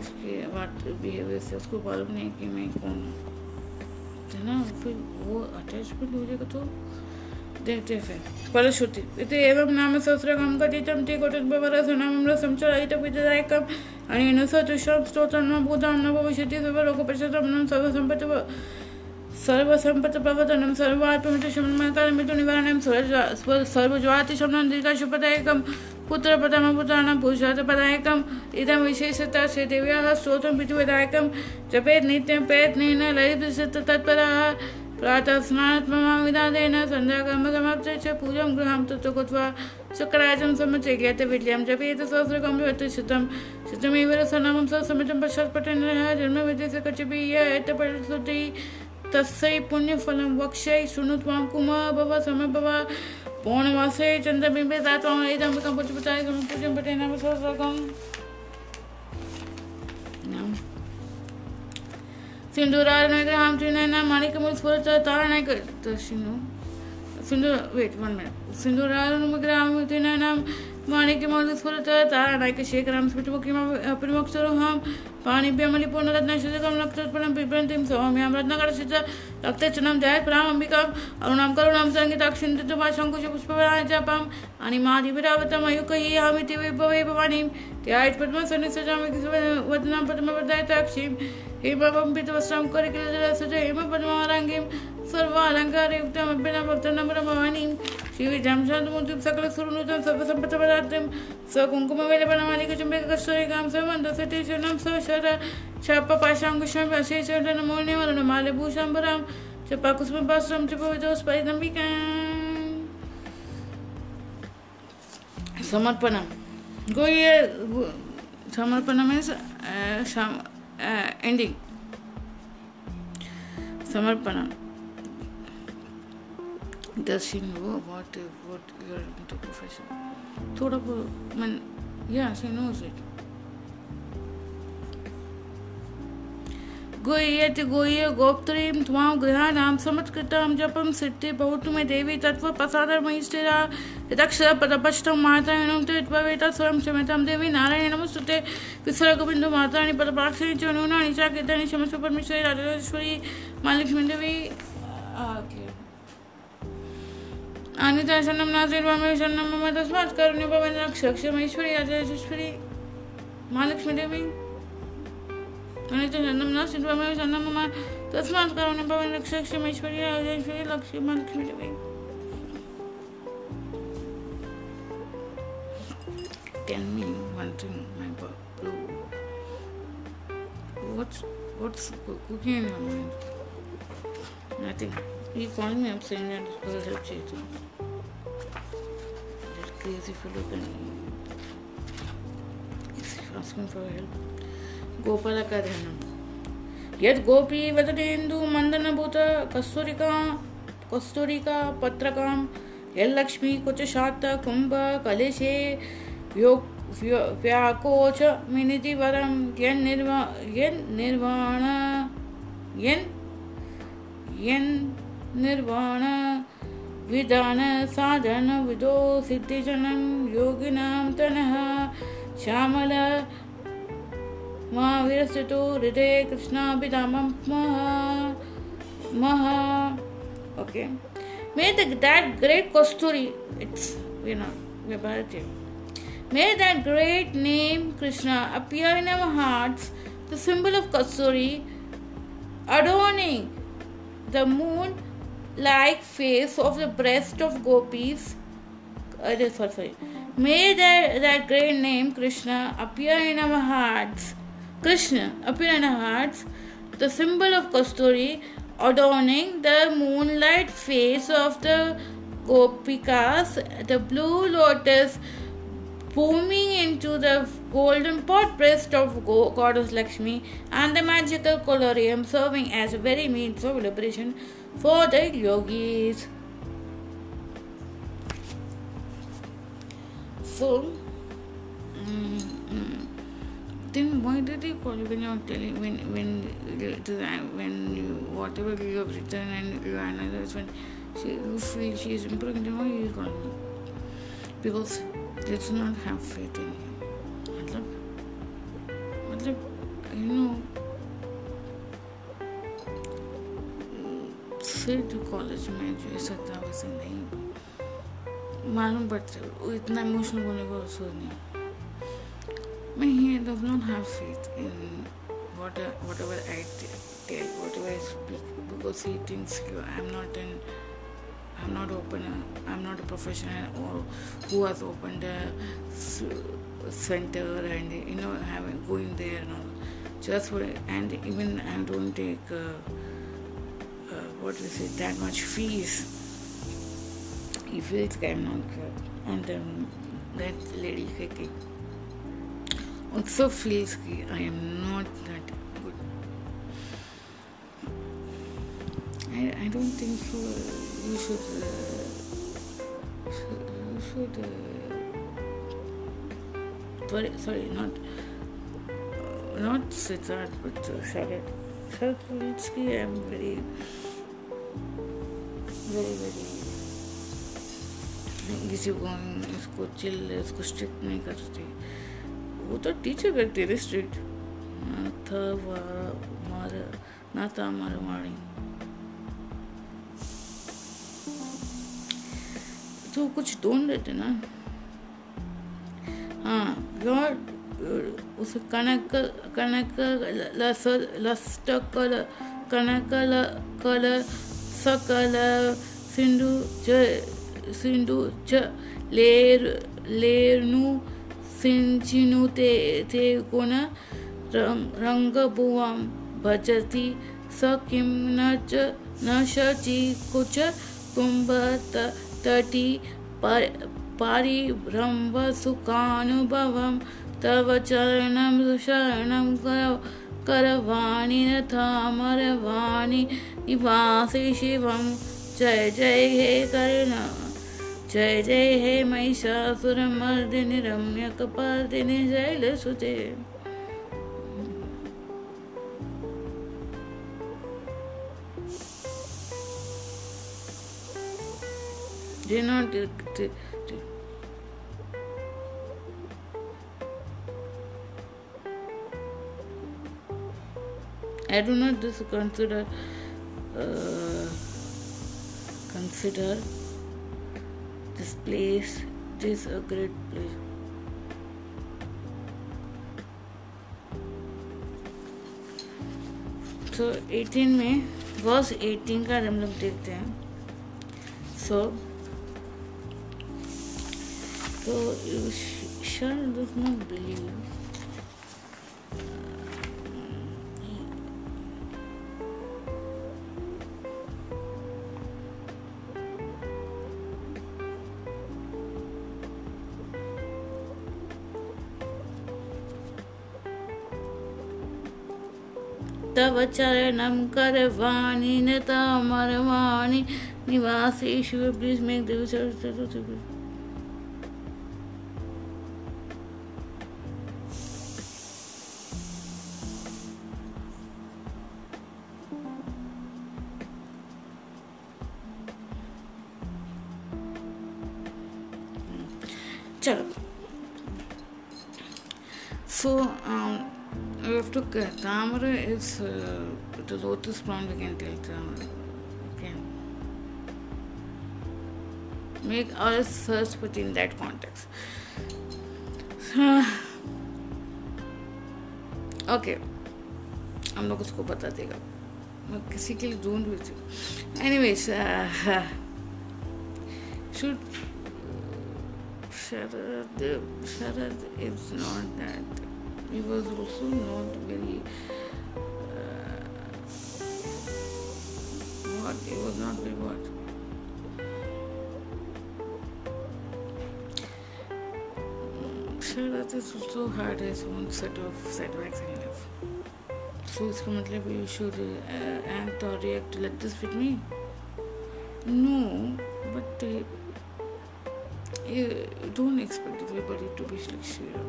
Speaker 1: उसके बिहेवियर से उसको मालूम नहीं कि मैं कौन हूँ। है ना फिर वो अटैचमेंट हो जाएगा तो देखते फिर। फलश्रुति इथे एवं नाम सहस्रकं कथितं ते कोटद्भवरसनामं रसं चलयितपितदायकम् अनेन सदृशं स्तोत्रं न भूतं न भविष्यति सर्वलोकपरिषदं सर्वसम्पत् सर्वसम्पत्प्रवर्तनं सर्वात्ममितशमनकालमितु निवारणं सर्वज्वातिशमनं दीर्घशुपदायकं पुत्र पदम पुत्राणां पुरुषार्थपदायकम् इदं विशेषतः श्रीदेव्याः स्तोत्रं विधिविधायकं जपेत् नित्यं प्रयत्नेन लयित तत्परः। प्रातः स्नात्ममाविदादेन सन्ध्याकर्मसमाप्ते च पूजां गृहं तत्र कृत्वा शुक्रायचं समुच्चयते विद्यां। जपेत सहस्रकं शतं शतमेव रसनामं ससमितं पश्चात् पठनः जन्मविद्यस्य कचिभिः पठति तस्यै पुण्यफलं वक्ष्यै शृणु त्वां कुमा भव समभव। पौर्णमासे चन्द्रबिम्बे दात्वाम् इदम्बिकं पुष्पताय पूजं नाम सहस्रकम् सिंदूराग्रहां त्रिनयना माणिकमुस्फुरत वेट वन मिनट सिंदूराग्रहां त्रिनयनां माणिक्यमौलस्फुरत तारणैकशेखरां स्फुटमुखिमपिमोक्षरोहां पाणिभ्यमलिपूर्णरत्नशतकं नक्षत्रपणं बिभ्रन्तीं सौम्यां रत्नकरशित रक्तचनं जयत्प्रामम्बिकाम् अरुणां करुणां सङ्गीताक्षिन्तुभाशङ्कुशपुष्पवराय जपाम् अनिमादिविरावतमयुकैहामिति विभवे भवानीं त्यायत् पद्मसन्निसजामि वदनां पद्मवदायताक्षीं हेमपम्पितवस्त्रां करिकिलजलसज हेमपद्माराङ्गीं सर्वालङ्कारयुक्तमभ्यनभक्तनम्रभवानीं श्रीविद्यां शान्तमूर्तिं सकलसुरनुतं सर्वसम्पत्पदार्थं स्वकुङ्कुमवेलपणमालिकचुम्बिककस्तूरिकां स्वमन्दसतीशनं स्वशर छापपाशाङ्कुशं अशेषनमौल्यमालभूषाम्बरां च पाकुस्मपास्त्रं च पवितोस्परिदम्बिकाम् समर्पणम गो ये समर्पणम इज़ एंडिंग समर्पणम। Does she know about uh, what your into profession? थोड़ा बहुत मैं yeah she knows it. गोयति गोय गोप्त्रीं त्वां गृहाणां समत्कृतां जपं सिद्धि बहुतु मे देवी तत्त्वप्रसादमयिष्ठिरा यदक्षरपदपष्टं मातायणं त्ववेत स्वयं क्षम्यतां देवी नारायण नमस्तुते विसर्गबिन्दु मातानि पदपाक्षिणी च नूनानि च कीर्तनि क्षमस्व परमेश्वरी राजेश्वरी महालक्ष्मी देवी अनिता शन्नं नासीर्वामे शन्नं मम तस्मात् करुण्यभवन् रक्षक्षमेश्वरी राजेश्वरी महालक्ष्मी देवी अनितचन्दं न सिद्ध्वमेव चन्दं मम तस्मात् करोमि भवन् रक्षक्षमेश्वरी Rajeshwari Lakshmi Lakshmidevi Tell me one thing, my blue. What's what's cooking in your mind? Nothing. y con mi enseña después del chiste. El que si fue lo que y si fue así fue él gopa la cadena. यद गोपी वदनेन्दु मंदनभूत कस्तूरिका कस्तूरिका पत्रका यलक्ष्मी कुछ शात कुंभ कलेशे व्यो व्याकोच मिनिति वरम यन निर्वा यन निर्वाण यन यन निर्वाण विधान साधन विदो सिद्धिजनम योगिनाम तनह श्यामल महावीरस्तु हृदय कृष्णाभिधाम पिता okay may that great kasturi it's may that great name Krishna appear in our hearts the symbol of kasturi adorning the moon like face of the breast of gopis. Uh, sorry, sorry. may that, that great name krishna appear in our hearts. Krishna appear in our hearts, the symbol of Kasturi, adorning the moonlight face of the Gopikas, the blue lotus booming into the golden pot breast of Goddess Lakshmi, and the magical colorium serving as a very means of liberation for the yogis. So, then why did he call you when you're telling when when when you whatever you have written and you analyze when she you feel she is improving then why you call me because they do not have faith in you मतलब मतलब you know फिर जो कॉलेज में जो ऐसा था वैसे नहीं मालूम पड़ता इतना इमोशनल बोलने को अफसोस नहीं But he does not have faith in whatever, whatever I tell, whatever I speak, because he thinks you, I'm not an I'm not open. A, I'm not a professional or who has opened a center and you know having going there and all. Just for and even I don't take uh, uh, what is it that much fees. He feels not good, and um, that lady Kiki also feels I am not that good. I, I don't think so. You should. Uh, you should. Uh, sorry, sorry, not uh, not Siddharth, but uh. Sharat Rulinsky, I'm very, very, very easy going. इसको चिल इसको स्ट्रिक्ट नहीं करती वो तो टीचर करती है स्ट्रिक्ट था मार ना था मार मारी। तो कुछ ढूंढ रहे थे ना। हाँ योर उस कनक कनक लस लस्ट कल कनक कल सकल सिंधु च सिंधु च, लेर, लेरनु, सिंचिनु ते ते गुण रङ्गभुवं भजति। स किं न च, न शचि, कुच कुम्भतटी पारिभ्रम्भसुखानुभवं तव चरणं, शरणं करवाणि नथामरवाणि निवासि शिवं। जय जय हे कर्ण। जय जय हे Mahishasuramardini रम्यकपर्दिनि शैलसुते Do not I do not just consider uh, consider this place is a great place. So 18 में वर्स 18 का हम लोग देखते हैं सो so Sharon does not believe तव चरणं करवाणि न तामरवाणि। निवासेषु please make Deva is uh, the lotus plant we can tell Tamara. Okay. Make our search within that context. Okay हम लोग उसको बता देगा मैं किसी के लिए ढूंढ भी थी anyways should Sharad Sharad is not that he was also not very he was not very what Sharat is also had his own set of setbacks in life. So इसका मतलब you should uh, act or react like this with me? No, but uh, you don't expect everybody to be like Shira.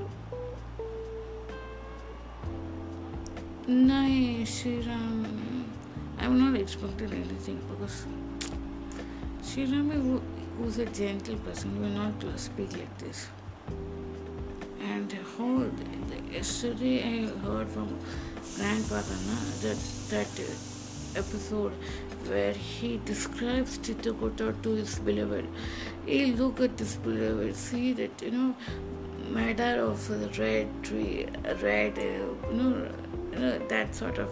Speaker 1: No, Sriram, I'm not expecting anything because Sriram was a gentle person. Will not speak like this. And whole yesterday I heard from grandfather na, that that episode where he describes Chitakota to his beloved. He look at this beloved, see that you know matter of the red tree, red, you know you know that sort of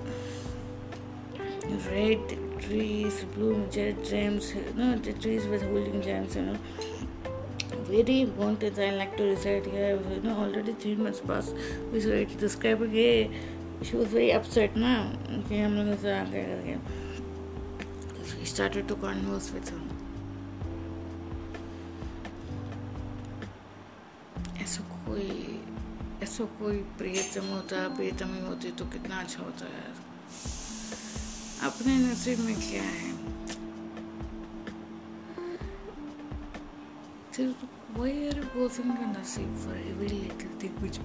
Speaker 1: red trees bloom jet gems. No, the trees with holding gems. You know, very wanted. I like to recite here. You know, already three months past. We started to describe again. She was very upset now. Okay, हम लोग ऐसा आ गए करके. We started to converse with her. ऐसा कोई ऐसा कोई प्रियतम होता प्रियतमी होती तो कितना अच्छा होता है यार अपने नसीब में क्या है you posing your nasib for every little thing which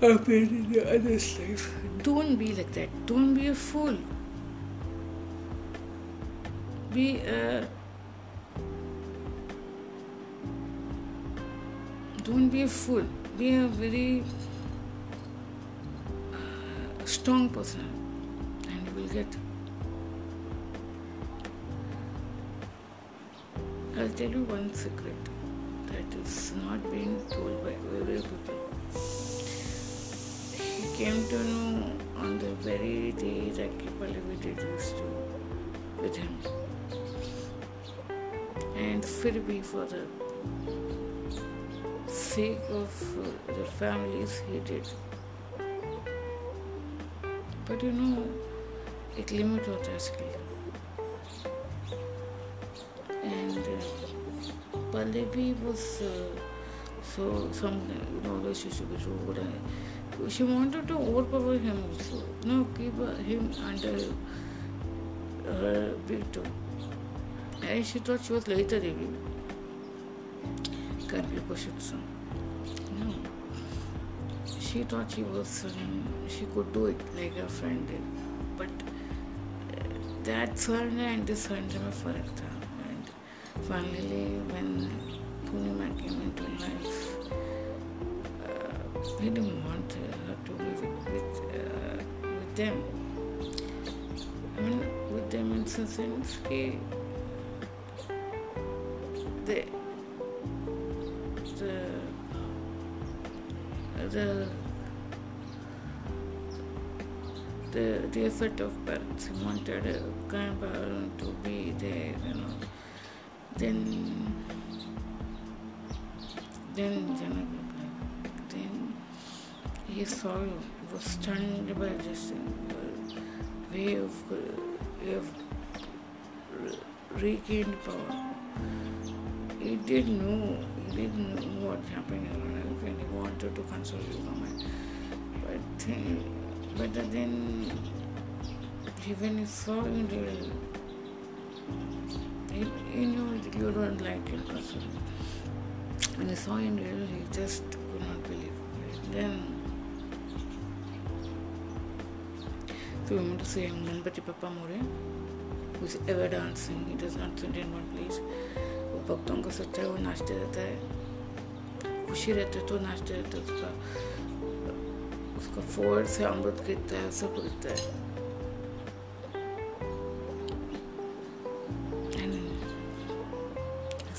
Speaker 1: happened in the other's life? Don't be like that. Don't be a fool. Be a don't be a fool. Be a very uh, strong person, and you will get I'll tell you one secret that is not being told by very people. He came to know on the very day that Kipali did used to with him. And फिर भी for the sake of uh, the families he did. But you know, एक लिमिट होता है इसके लिए Pallavi was uh, so some you know relationship with rude. She wanted to overpower him also. No, keep him under her veto. And she thought she was later Devi. Karbi Koshutsu. No. She thought she was um, she could do it like her friend did. But uh, that and this son में फ़र्क था Finally, when Purnima came into life, uh, he didn't want her to be with with, uh, with them. I mean, with them in the sense he, the the the the, effort of parents wanted a grandparent to be there, you know. Then, then Janak. Then he saw you. He was stunned by this uh, way of, uh, of regained power. He didn't know. He didn't know what happened in life, and he wanted to console you, Mama. But then, but then, when he saw you, he, he you don't like him personally. When he saw in real, he just could not believe it. Then, so we want to say Ganpati Papa More, who is ever dancing, he does not sit in one place. वो भक्तों का सच्चा है वो नाचते रहता है खुशी रहते तो नाचते रहते उसका उसका फोर्ड से अमृत गिरता है सब गिरता है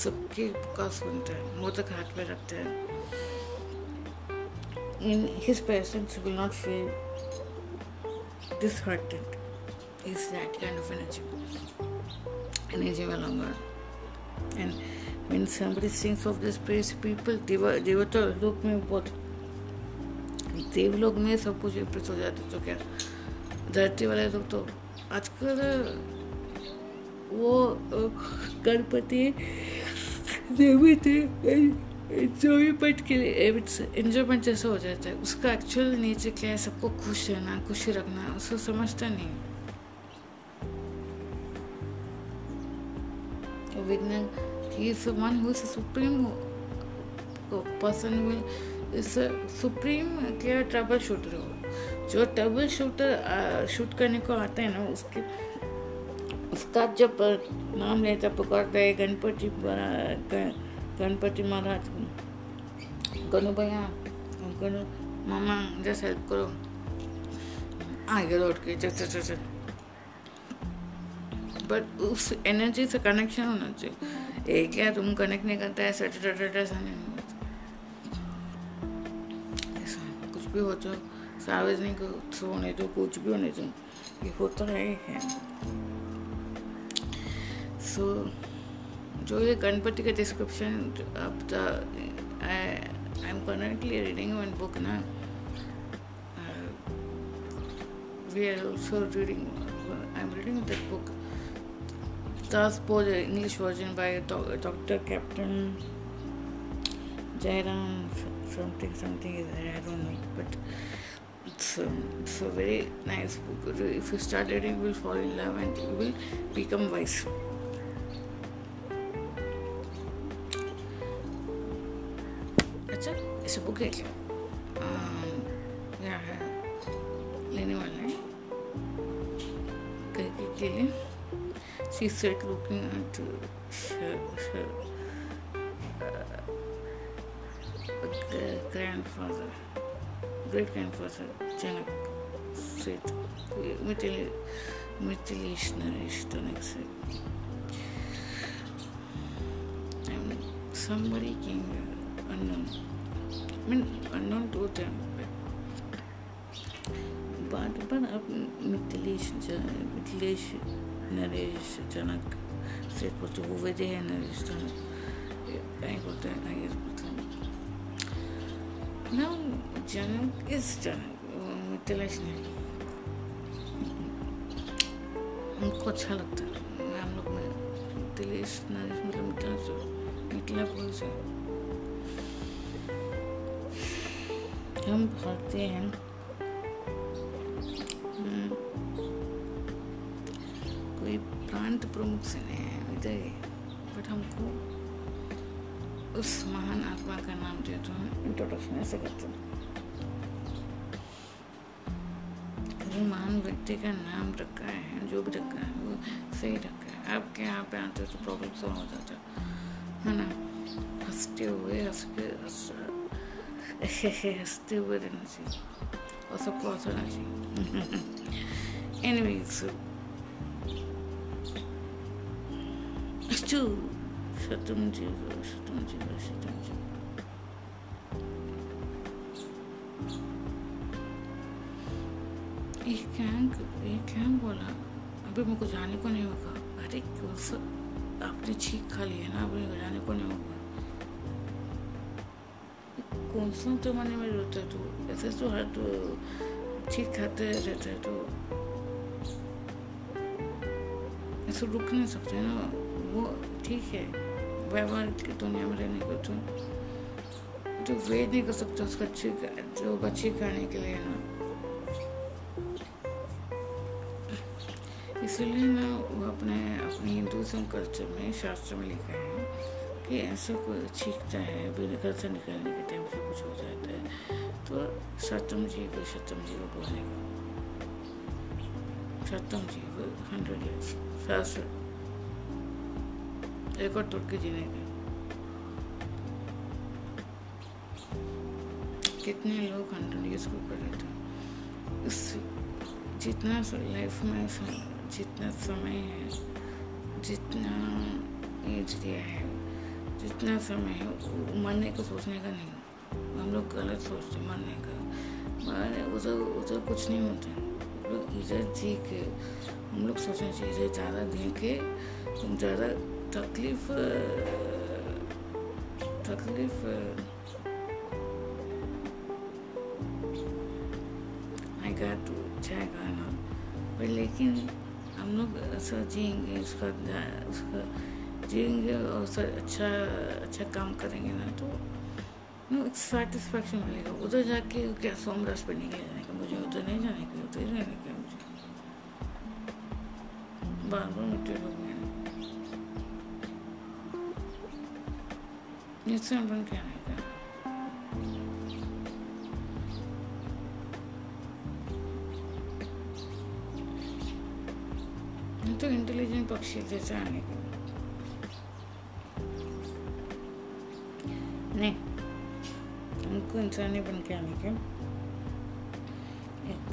Speaker 1: सबके का सुनते हैं वो तक हाथ में रखते हैं। In his parents will not feel this hurted is that kind of energy energy में langar and mean somebody sings of this place people देवता लोग में बहुत, देव लोग में सब कुछ इंप्रेस हो जाते तो क्या? धरती वाले लोग तो आजकल वो गणपति नियमित एंजॉयमेंट के लिए एंजॉयमेंट जैसा हो जाता है। उसका एक्चुअल नेचर क्या है? सबको खुश रहना, खुशी रखना, उसको समझता नहीं। विज्ञान who is a supreme person will is a supreme क्या ट्रबल शूटर हो? जो ट्रबल शूटर शूट करने को आता है ना, उसके उसका जब नाम लेता पुकारता है गणपति गणपति महाराज गनु भैया गनु मामा जैसे हेल्प करो। आगे लौट के चल चल चल बट उस एनर्जी से कनेक्शन होना चाहिए। एक क्या तुम कनेक्ट नहीं करता ऐसा ऐसा नहीं ऐसा कुछ भी हो तो सार्वजनिक होने तो कुछ भी होने तो ये होता है, है। सो, जो ये गणपति का डिस्क्रिप्शन अब the I am currently reading one book ना we are also reading I am reading that book दस बोज English version by doctor captain Jairam something something is I don't know but it's a very nice book if you start reading will follow in love and you will become wise अच्छा इसे बुक देख लो क्या है लेने वाले हैं करके के लिए she said looking at her, her uh, grandfather great grandfather Janak said, Middle, Middle East nourished the next And somebody came unknown. I mean, unknown to them, but but but अब मिथिलेश मिथिलेश नरेश जनक से बोलते वो वजह है नरेश जनक। कहीं बोलते हैं कहीं बोलते now जनक इस जनक मिथिलेश ने हमको अच्छा लगता है। हम लोग में मिथिलेश नरेश मतलब मिथिला मिथिला बोल से हम भागते हैं। कोई प्रांत प्रमुख से नहीं है, इधर ही। बट हमको उस महान आत्मा का नाम दिया तो हम इंट्रोडक्शन ऐसे करते हैं। महान व्यक्ति का नाम रखा है, जो भी रखा है, वो सही रखा है। आपके यहाँ पे आते तो प्रॉब्लम सॉल्व हो जाता, है ना? हँसते हुए हँसते हुए रहना चाहिए और सबको हंसना चाहिए एनीवेज Stu, शतम जीव शतम जीव शतम जीव ये क्या ये क्या बोला? अभी मेरे जाने को नहीं होगा। अरे क्यों? आपने छीक खा लिया ना? अभी जाने को नहीं होगा। कौन सा तो मने में रोता है तू, ऐसे तो हर तो ठीक खाते रहता है तो। ऐसे रुक नहीं सकते ना, वो ठीक है, व्यवहार की दुनिया में रहने को तो जो वेट नहीं कर सकता उसका अच्छी जो बच्ची खाने के लिए ना। इसलिए ना वो अपने अपने हिंदुज़म कल्चर में शास्त्र में लिखा है कि ऐसा कोई छींकता है, बिना घर से निकलने है तो सतम जी को सतम जी को बोलने का सतम जी को हंड्रेड एक और टूट के जीने का कितने लोग हंड्रेड ईयर्स को रहे थे? इस जितना लाइफ में जितना समय है, जितना एज दिया है, जितना समय है मरने को सोचने का नहीं। हम लोग गलत सोचते मरने का। उधर उधर कुछ नहीं होता। लोग इधर जी के, हम लोग सोचना चाहिए ज़्यादा दे के, हम ज़्यादा तकलीफ़ तकलीफ़ आई आएगा तो जाएगा ना पर लेकिन हम लोग ऐसा जिएँगे, उसका उसका जिएँगे और अच्छा अच्छा काम करेंगे ना तो एक सेटिस्फैक्शन मिलेगा उधर जाके क्या सोमरस पे नहीं जाने का? मुझे उधर नहीं जाने का, उधर रहने का मुझे। बार बार मिट्टी लोग इससे बन क्या नहीं का तो इंटेलिजेंट पक्षी जैसे आने का। के आने के एक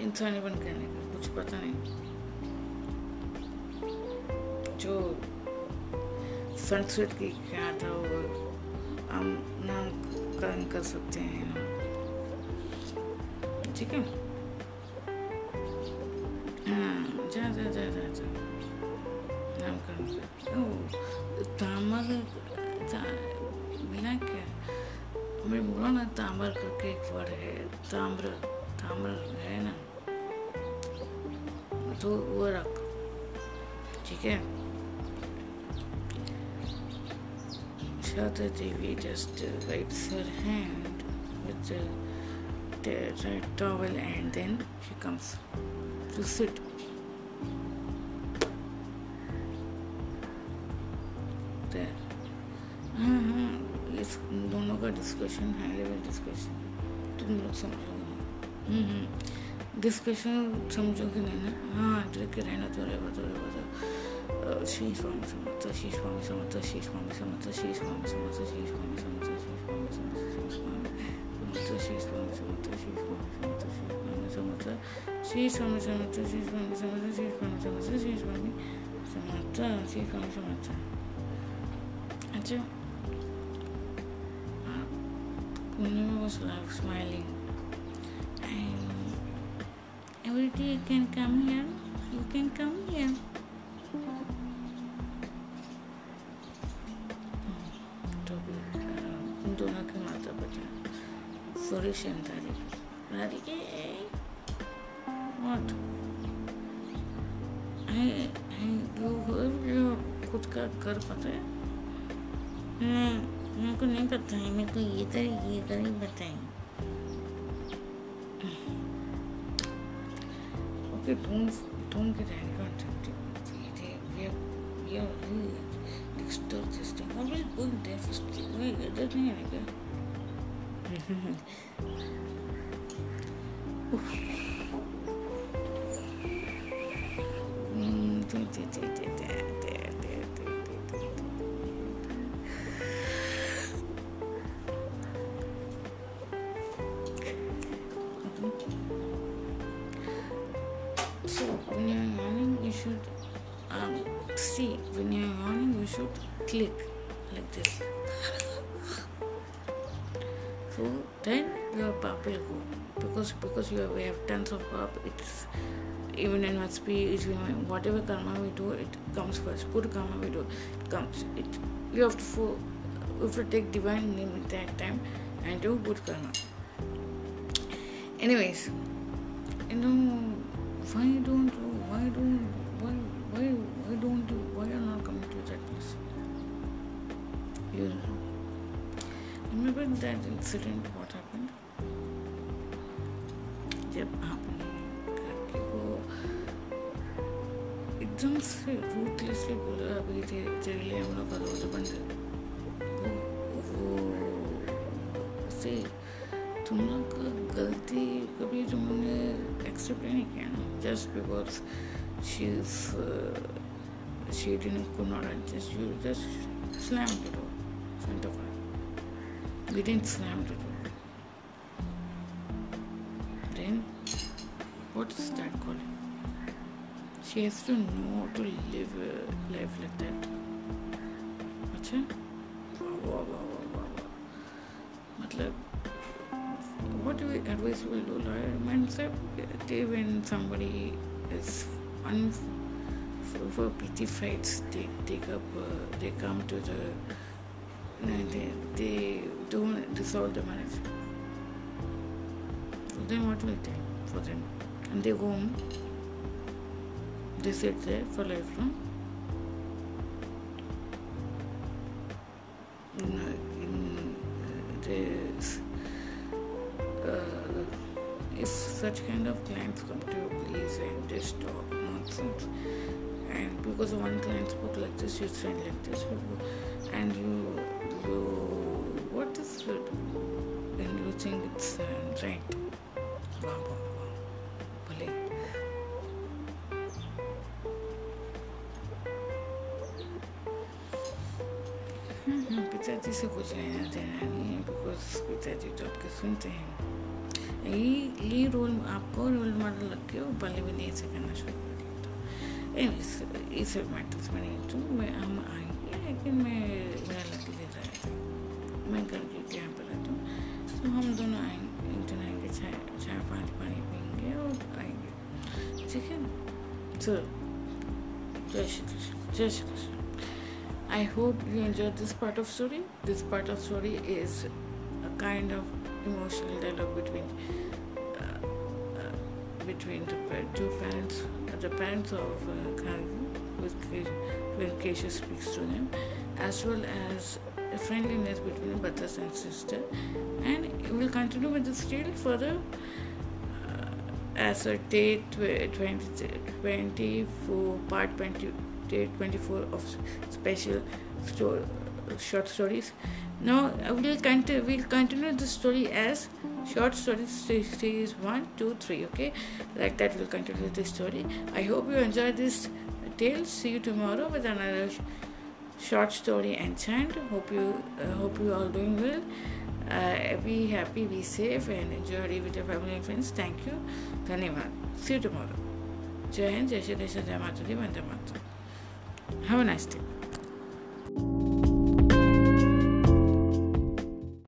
Speaker 1: इंसानी बन के आने का, कुछ पता नहीं। जो संस्कृत की क्या था, वो हम नाम कर सकते हैं ना। ठीक है? हाँ जा जा जा जा जा। काम कर तामर बिना क्या? हमें बोला ना तामर करके एक वर्ड है ताम्र ताम्र है ना? तो वो रख। ठीक है? Devi just wipes her hand with towel and then she comes to sit तुम लोग समझोगे डिस्कशन समझोगे नहीं ना हाँ के रहना तो रहेगा तो रहेगा तो शीश स्वामी समर्थ शीश स्वामी समर्थ शीश स्वामी समर्थ शीश स्वामी समर्थ शीश स्वामी समर्थ शीश स्वामी समर्थ शीश स्वामी समर्थ शीश स्वामी समर्थ शीश स्वामी समर्थ शीश स्वामी समर्थ शीश स्वामी समर्थ शीश स्वामी समर्थ शीश स्वामी समर्थ शीश स्वामी समर्थ अच्छा Purnima was like smiling and every day you can come here you can come here तो what I, I, you खुद का घर पता है
Speaker 2: मुझको नहीं पता है, मेरे को ये तो ये
Speaker 1: गली बताई ओके तुम तुम के रह कौन सकती ये दे ये ये डिस्टर्ब सिस्टम हम लोग कोई डेफिस्ट कोई गलत नहीं है क्या? *laughs* click like this. So then your pap will go because because you have, we have tons of pap. It's even in what speech, whatever karma we do, it comes first. Good karma we do, it comes. It you have to fo- you have to take divine name at that time and do good karma. Anyways, you know why don't accident what happened? जब आपने करके वो एकदम से रूटलेसली बोला, अभी तेरे लिए हम लोग भरोसे बन गए वो से तुम लोग गलती कभी तुम लोग ने एक्सेप्ट नहीं किया ना? Just because she is she didn't could not adjust you just slam to we didn't slam the door then what is that calling she has to know to live a life like that अच्छा वाह वाह वाह वाह वाह मतलब what we advice will do lawyer sir they when somebody is un for, pity fights they take up uh, they come to the they they don't dissolve the marriage so then what will they for them and they go home they sit there for lifelong in, in uh, if such kind of clients come to you, please and just talk nonsense. And because one client spoke like this, you said like this, and it? And you think it's uh, right. Wow. Bale. हम्म, पिताजी से कुछ लेना देना नहीं है बिकॉज़ पिताजी तो आपके सुनते हैं ये ये रोल आपको रोल मॉडल लग के पहले भी नहीं से करना शुरू कर दिया एनीवेज ये सब मैटर्स में नहीं तो मैं हम आएँगे लेकिन मैं मेरा यहाँ पर रहता हूँ तो। हम दोनों आएंगे इंटर आएंगे चाय चाय पानी पानी पियेंगे और आएंगे। ठीक है तो जय श्री कृष्ण जय Shri Krishna. I hope you enjoyed this part of story. This part of story is a kind of emotional dialogue between uh, uh, between the two parents, uh, the parents of uh, Kanji, with Kesha speaks to them, as well as a friendliness between brothers and sister. And we'll continue with this tale further uh, as a day 20, 24, part 20, day 24 of special short stories. Now we'll continue. We'll continue the story as short stories series one, two, three. Okay, like that we'll continue the story. I hope you enjoy this tale. See you tomorrow with another short story and chant. Hope you uh, hope you all doing well. Uh, be happy, be safe, and enjoy it with your family and friends. Thank you. Dhanyavad. See you tomorrow. Jai Hind, Jai Shri Jai Mata Di, Vande Mata. Have a nice day.